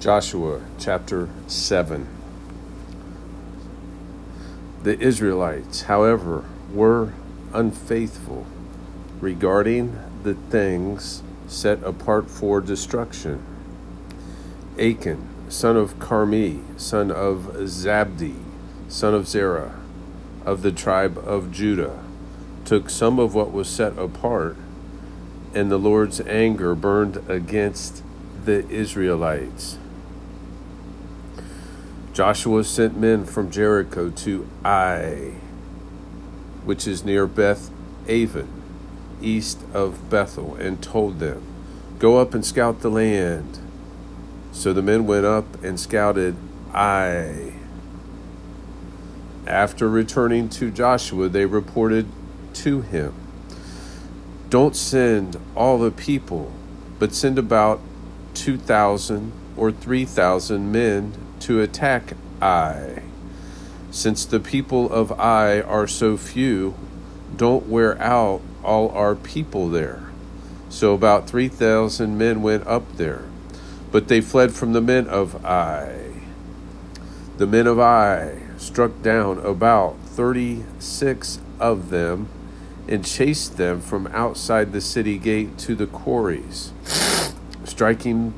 Joshua chapter 7. The Israelites, however, were unfaithful regarding the things set apart for destruction. Achan, son of Carmi, son of Zabdi, son of Zerah, of the tribe of Judah, took some of what was set apart, and the Lord's anger burned against the Israelites. Joshua sent men from Jericho to Ai, which is near Beth Aven, east of Bethel, and told them, Go up and scout the land. So the men went up and scouted Ai. After returning to Joshua, they reported to him, Don't send all the people, but send about 2,000 or 3,000 men to attack Ai. Since the people of Ai are so few, don't wear out all our people there. So about 3,000 men went up there, but they fled from the men of Ai. The men of Ai struck down about 36 of them and chased them from outside the city gate to the quarries, striking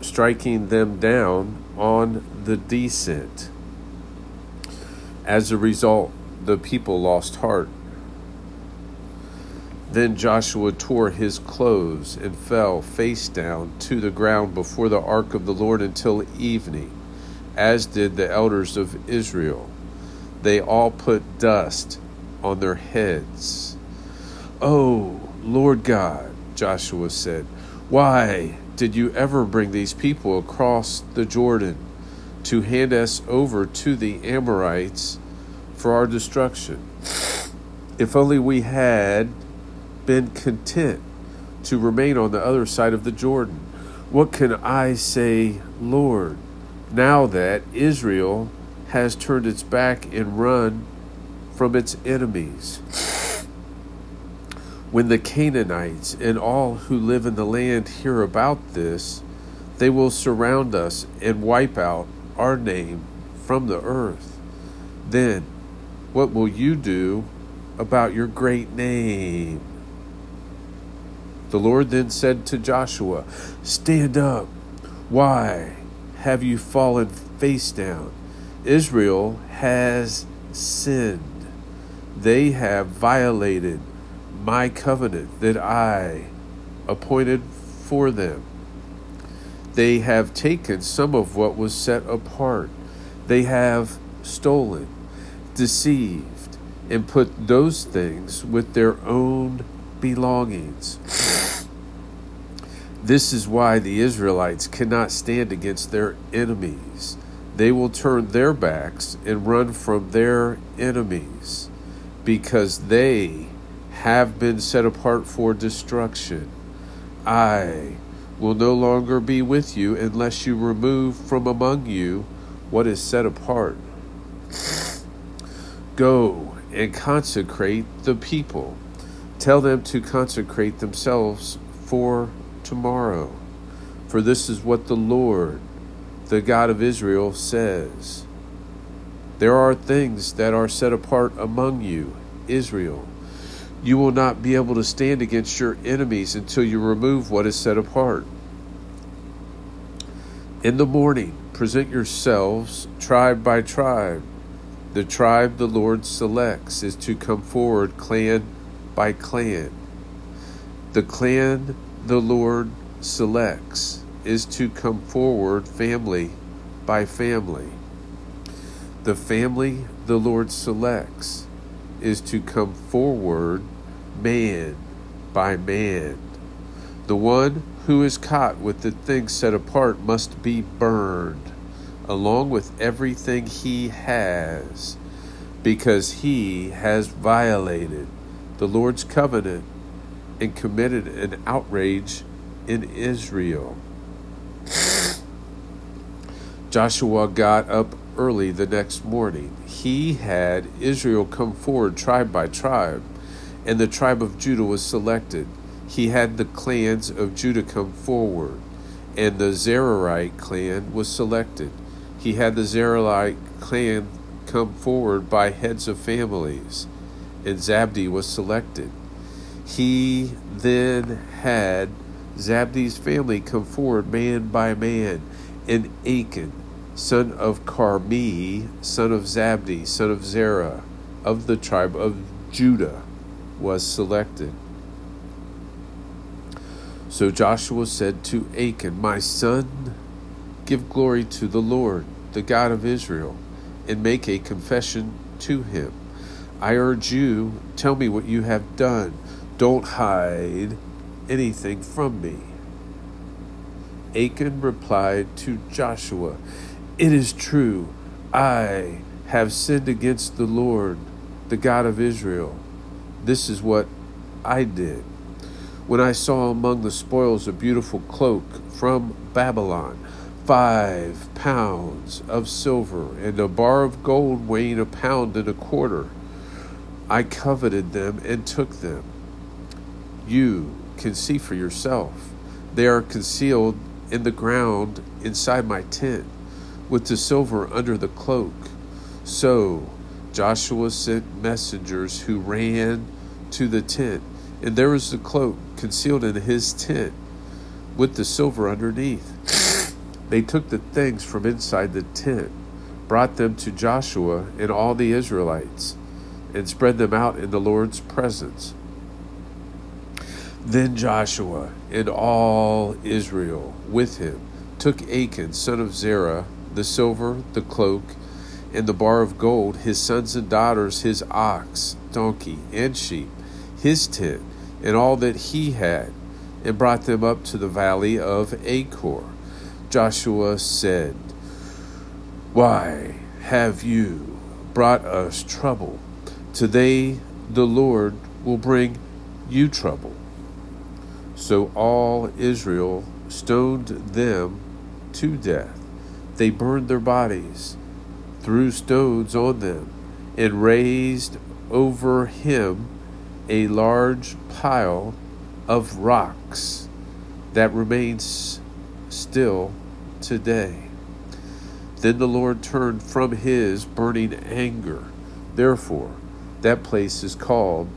striking them down on the descent. As a result, the people lost heart. Then Joshua tore his clothes and fell face down to the ground before the ark of the Lord until evening, as did the elders of Israel. They all put dust on their heads. Oh, Lord God, Joshua said, why did you ever bring these people across the Jordan to hand us over to the Amorites for our destruction? If only we had been content to remain on the other side of the Jordan. What can I say, Lord, now that Israel has turned its back and run from its enemies? When the Canaanites and all who live in the land hear about this, they will surround us and wipe out our name from the earth. Then, what will you do about your great name? The Lord then said to Joshua, Stand up. Why have you fallen face down? Israel has sinned. They have violated my covenant that I appointed for them. They have taken some of what was set apart. They have stolen, deceived, and put those things with their own belongings. This is why the Israelites cannot stand against their enemies. They will turn their backs and run from their enemies because they have been set apart for destruction. I will no longer be with you unless you remove from among you what is set apart. Go and consecrate the people. Tell them to consecrate themselves for tomorrow. For this is what the Lord, the God of Israel, says There are things that are set apart among you, Israel you will not be able to stand against your enemies until you remove what is set apart. In the morning, present yourselves tribe by tribe. The tribe the Lord selects is to come forward clan by clan. The clan the Lord selects is to come forward family by family. The family the Lord selects is to come forward man by man. The one who is caught with the thing set apart must be burned, along with everything he has, because he has violated the Lord's covenant and committed an outrage in Israel. Joshua got up early the next morning. He had Israel come forward tribe by tribe and the tribe of Judah was selected. He had the clans of Judah come forward, and the Zerahite clan was selected. He had the Zerahite clan come forward by heads of families, and Zabdi was selected. He then had Zabdi's family come forward man by man, and Achan, son of Carmi, son of Zabdi, son of Zerah, of the tribe of Judah, was selected. So Joshua said to Achan, My son, give glory to the Lord, the God of Israel, and make a confession to him. I urge you, tell me what you have done. Don't hide anything from me. Achan replied to Joshua, It is true, I have sinned against the Lord, the God of Israel. This is what I did. When I saw among the spoils a beautiful cloak from Babylon, five pounds of silver, and a bar of gold weighing a pound and a quarter, I coveted them and took them. You can see for yourself. They are concealed in the ground inside my tent, with the silver under the cloak. So Joshua sent messengers who ran to the tent, and there was the cloak concealed in his tent, with the silver underneath. They took the things from inside the tent, brought them to Joshua and all the Israelites, and spread them out in the Lord's presence. Then Joshua and all Israel with him took Achan, son of Zerah, the silver, the cloak, and the bar of gold, his sons and daughters, his ox, donkey, and sheep, his tent, and all that he had, and brought them up to the valley of Achor. Joshua said, Why have you brought us trouble? Today the Lord will bring you trouble. So all Israel stoned them to death. They burned their bodies, threw stones on them, and raised over him a large pile of rocks that remains still today. Then the Lord turned from his burning anger. Therefore, that place is called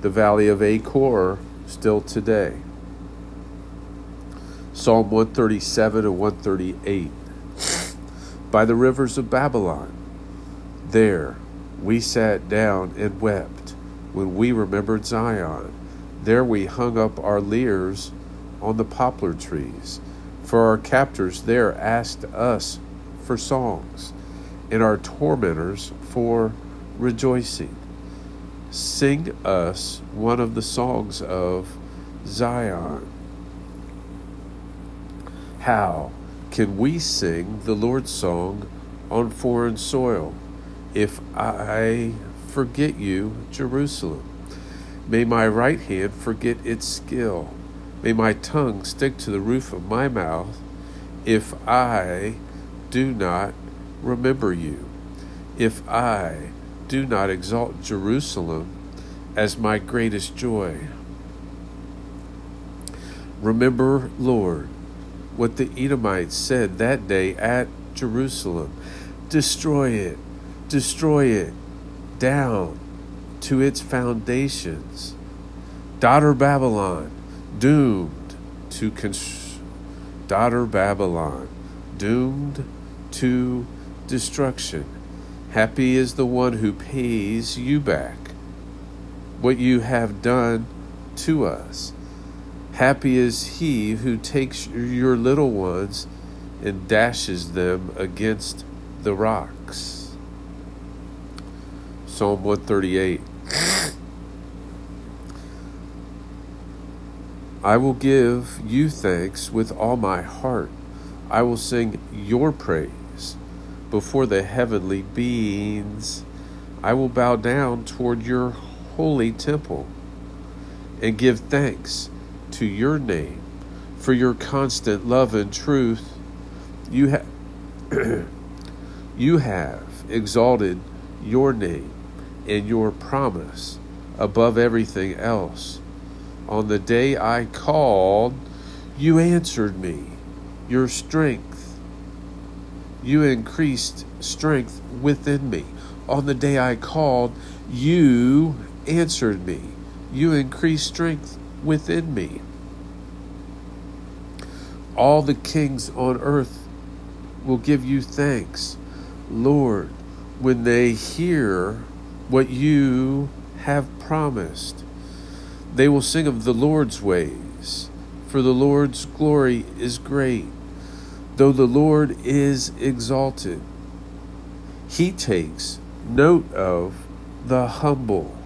the Valley of Achor still today. Psalm 137 and 138. By the rivers of Babylon, there we sat down and wept when we remembered Zion. There we hung up our lyres on the poplar trees, for our captors there asked us for songs, and our tormentors for rejoicing. Sing us one of the songs of Zion. How can we sing the Lord's song on foreign soil if I forget you, Jerusalem? May my right hand forget its skill. May my tongue stick to the roof of my mouth if I do not remember you, if I do not exalt Jerusalem as my greatest joy. Remember, Lord, what the Edomites said that day at Jerusalem destroy it, destroy it, down to its foundations. Daughter Babylon, doomed to cons- daughter Babylon, doomed to destruction. Happy is the one who pays you back what you have done to us. Happy is he who takes your little ones and dashes them against the rocks. Psalm 138. I will give you thanks with all my heart. I will sing your praise before the heavenly beings. I will bow down toward your holy temple and give thanks to your name for your constant love and truth. You have you have exalted your name and your promise above everything else. On the day I called, you answered me. your strength. You increased strength within me. On the day I called, you answered me. You increased strength within me. All the kings on earth will give you thanks, Lord, when they hear what you have promised. They will sing of the Lord's ways, for the Lord's glory is great. Though the Lord is exalted, he takes note of the humble,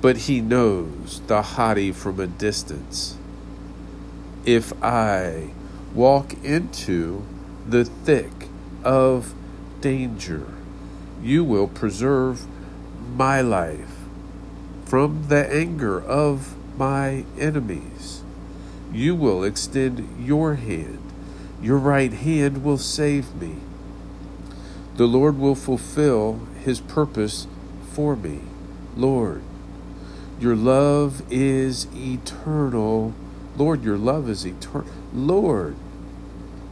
but he knows the haughty from a distance. If I walk into the thick of danger, you will preserve my life from the anger of my enemies. You will extend your hand. Your right hand will save me. The Lord will fulfill his purpose for me. Lord, your love is eternal. Lord, your love is eternal. Lord,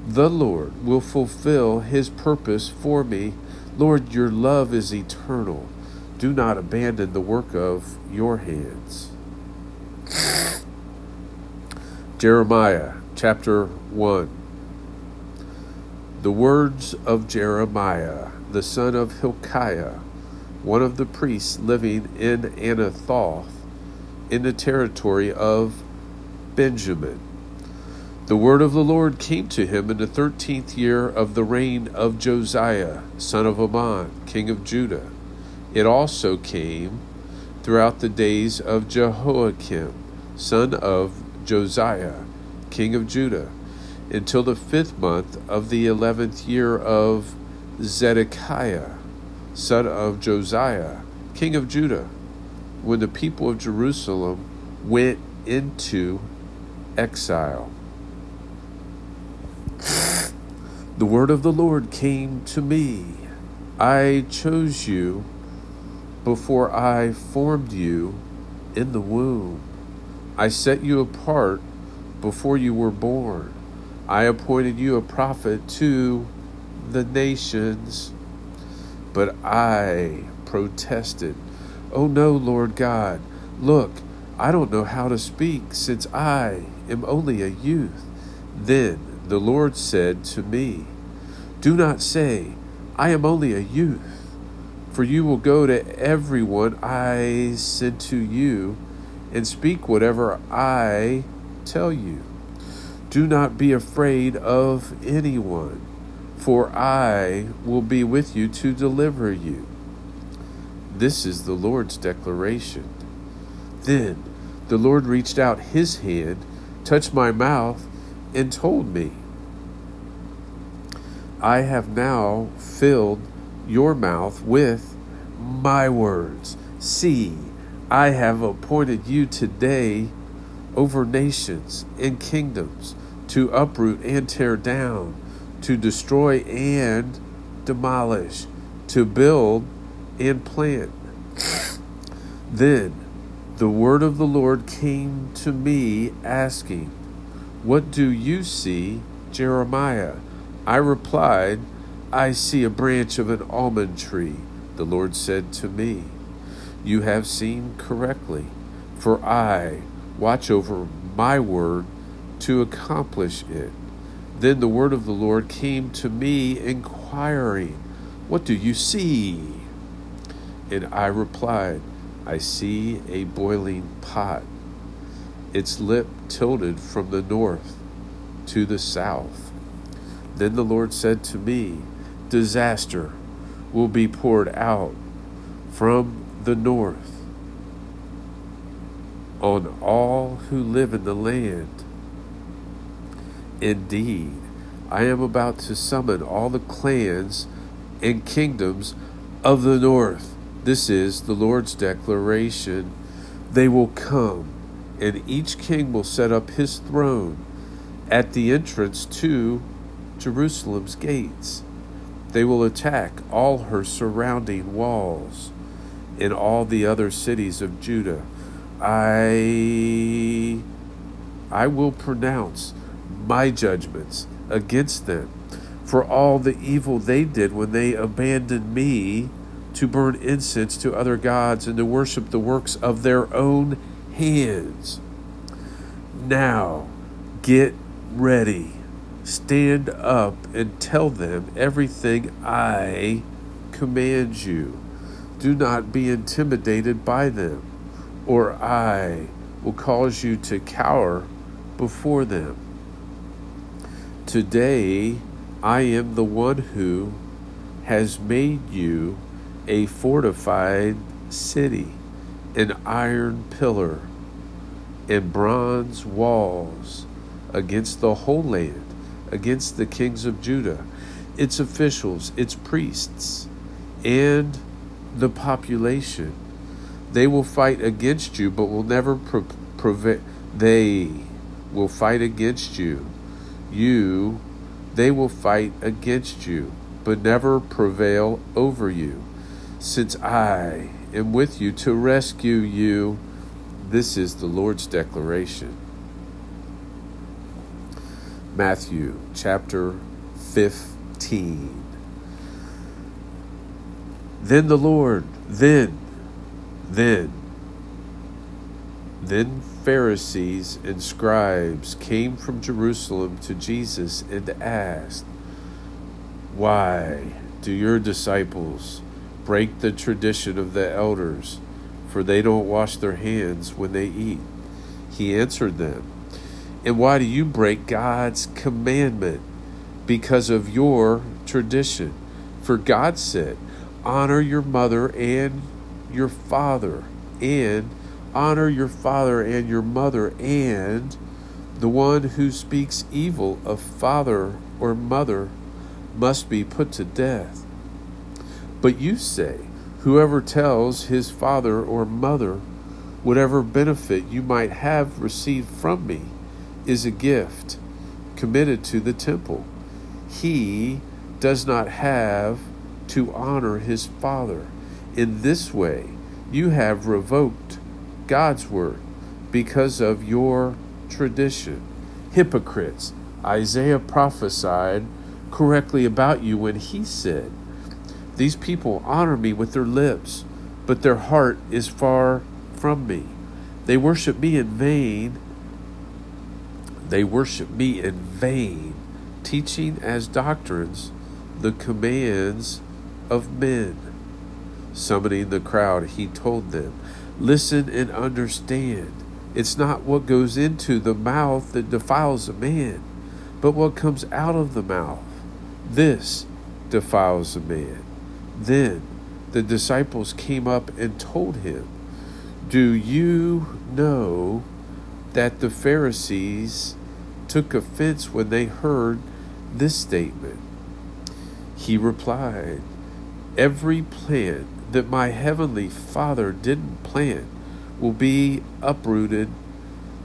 the Lord will fulfill his purpose for me. Lord, your love is eternal. Do not abandon the work of your hands. Jeremiah chapter 1. The words of Jeremiah, the son of Hilkiah, one of the priests living in Anathoth, in the territory of Benjamin. The word of the Lord came to him in the thirteenth year of the reign of Josiah, son of Amon, king of Judah. It also came throughout the days of Jehoiakim, son of Josiah, king of Judah, until the fifth month of the eleventh year of Zedekiah, son of Josiah, king of Judah, when the people of Jerusalem went into exile. The word of the Lord came to me. I chose you before I formed you in the womb. I set you apart before you were born. I appointed you a prophet to the nations. But I protested, Oh no, Lord God, look, I don't know how to speak, since I am only a youth. Then the Lord said to me, Do not say, I am only a youth, for you will go to everyone I send to you and speak whatever I tell you. Do not be afraid of anyone, for I will be with you to deliver you. This is the Lord's declaration. Then the Lord reached out his hand, touched my mouth, and told me, I have now filled your mouth with my words. See, I have appointed you today over nations and kingdoms to uproot and tear down, to destroy and demolish, to build and plant. Then the word of the Lord came to me, asking, What do you see, Jeremiah? I replied, I see a branch of an almond tree. The Lord said to me, You have seen correctly, for I watch over my word to accomplish it. Then the word of the Lord came to me, inquiring, What do you see? And I replied, I see a boiling pot, its lip tilted from the north to the south. Then the Lord said to me, Disaster will be poured out from the north on all who live in the land. Indeed, I am about to summon all the clans and kingdoms of the north. This is the Lord's declaration. They will come, and each king will set up his throne at the entrance to Jerusalem's gates. They will attack all her surrounding walls in all the other cities of Judah. I I will pronounce my judgments against them for all the evil they did when they abandoned me to burn incense to other gods and to worship the works of their own hands. Now, get ready. Stand up and tell them everything I command you. Do not be intimidated by them, or I will cause you to cower before them. Today, I am the one who has made you a fortified city, an iron pillar, and bronze walls against the whole land, against the kings of Judah, its officials, its priests, and the population. They will fight against you, but will never prevail. They will fight against you. You, they will fight against you, but never prevail over you since I am with you to rescue you. This is the Lord's declaration. Matthew chapter 15. Then the Lord, then, then, then Pharisees and scribes came from Jerusalem to Jesus and asked, Why do your disciples break the tradition of the elders, for they don't wash their hands when they eat. He answered them, And why do you break God's commandment? Because of your tradition. For God said, Honor your mother and your father, and honor your father and your mother, and the one who speaks evil of father or mother must be put to death. But you say, Whoever tells his father or mother, whatever benefit you might have received from me is a gift committed to the temple. He does not have to honor his father. In this way, you have revoked God's word because of your tradition. Hypocrites, Isaiah prophesied correctly about you when he said, these people honor me with their lips, but their heart is far from me. They worship me in vain. They worship me in vain, teaching as doctrines the commands of men. Summoning the crowd, he told them, Listen and understand. It's not what goes into the mouth that defiles a man, but what comes out of the mouth. This defiles a man. Then the disciples came up and told him, Do you know that the Pharisees took offense when they heard this statement? He replied, Every plant that my heavenly Father didn't plant will be uprooted.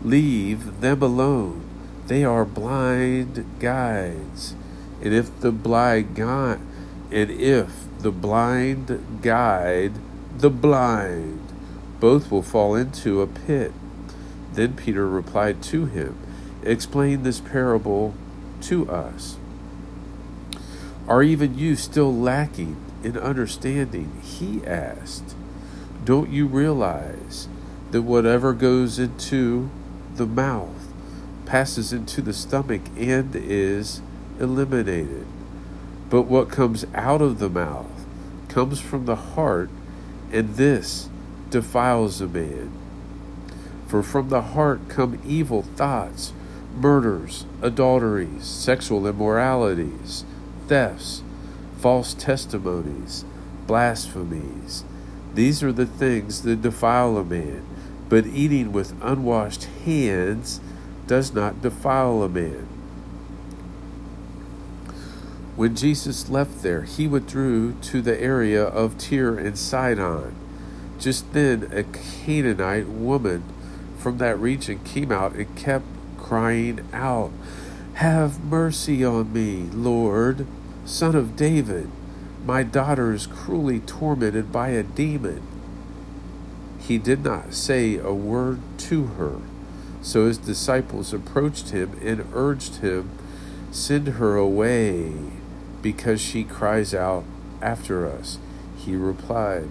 Leave them alone. They are blind guides. And if the blind guide, and if the blind guide the blind. Both will fall into a pit. Then Peter replied to him, Explain this parable to us. Are even you still lacking in understanding? He asked. Don't you realize that whatever goes into the mouth passes into the stomach and is eliminated? But what comes out of the mouth comes from the heart, and this defiles a man. For from the heart come evil thoughts, murders, adulteries, sexual immoralities, thefts, false testimonies, blasphemies. These are the things that defile a man, but eating with unwashed hands does not defile a man. When Jesus left there, he withdrew to the area of Tyre and Sidon. Just then, a Canaanite woman from that region came out and kept crying out, Have mercy on me, Lord, son of David. My daughter is cruelly tormented by a demon. He did not say a word to her. So his disciples approached him and urged him Send her away, because she cries out after us. He replied,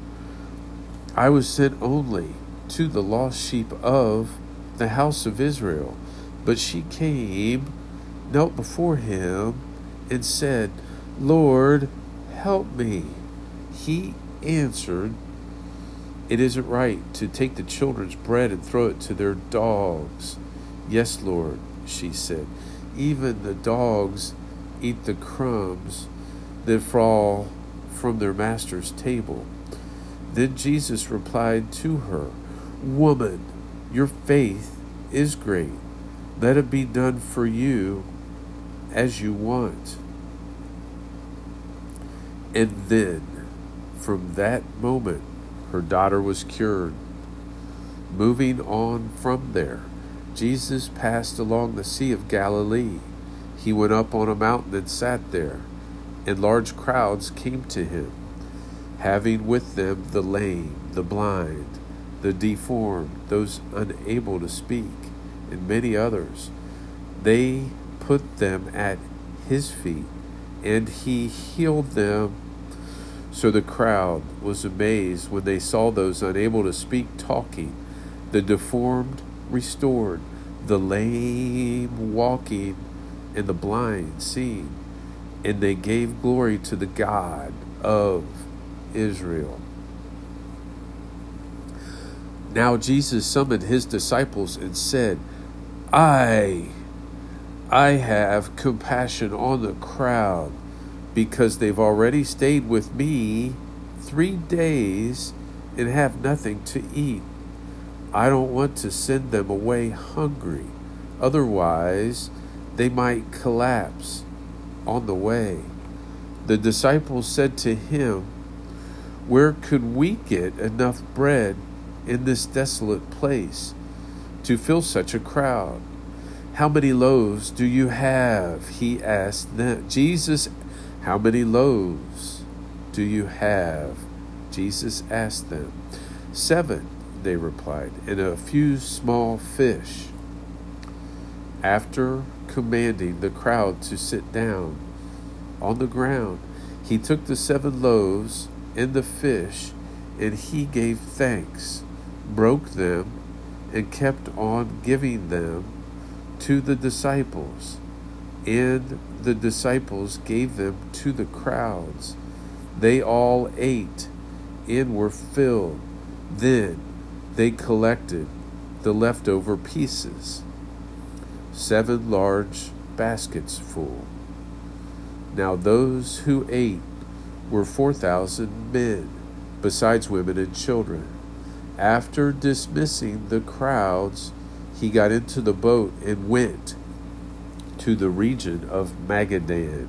I was sent only to the lost sheep of the house of Israel. But she came, knelt before him, and said, Lord, help me. He answered, It isn't right to take the children's bread and throw it to their dogs. Yes, Lord, she said. Even the dogs eat the crumbs that fall from their master's table. Then Jesus replied to her, Woman, your faith is great. Let it be done for you as you want. And then, from that moment, her daughter was cured. Moving on from there, Jesus passed along the Sea of Galilee. He went up on a mountain and sat there, and large crowds came to him, having with them the lame, the blind, the deformed, those unable to speak, and many others. They put them at his feet, and he healed them. So the crowd was amazed when they saw those unable to speak talking, the deformed restored, the lame walking, and the blind seeing. And they gave glory to the God of Israel. Now Jesus summoned his disciples and said, I, I have compassion on the crowd because they've already stayed with me three days and have nothing to eat. I don't want to send them away hungry. Otherwise, they might collapse on the way. The disciples said to him, Where could we get enough bread in this desolate place to fill such a crowd? How many loaves do you have? He asked them. Jesus, how many loaves do you have? Jesus asked them. Seven, they replied, and a few small fish. After commanding the crowd to sit down on the ground, he took the seven loaves and the fish, and he gave thanks broke them, and kept on giving them to the disciples. And the disciples gave them to the crowds. They all ate and were filled. Then they collected the leftover pieces, seven large baskets full. Now those who ate were four thousand men, besides women and children. After dismissing the crowds, he got into the boat and went to the region of Magadan.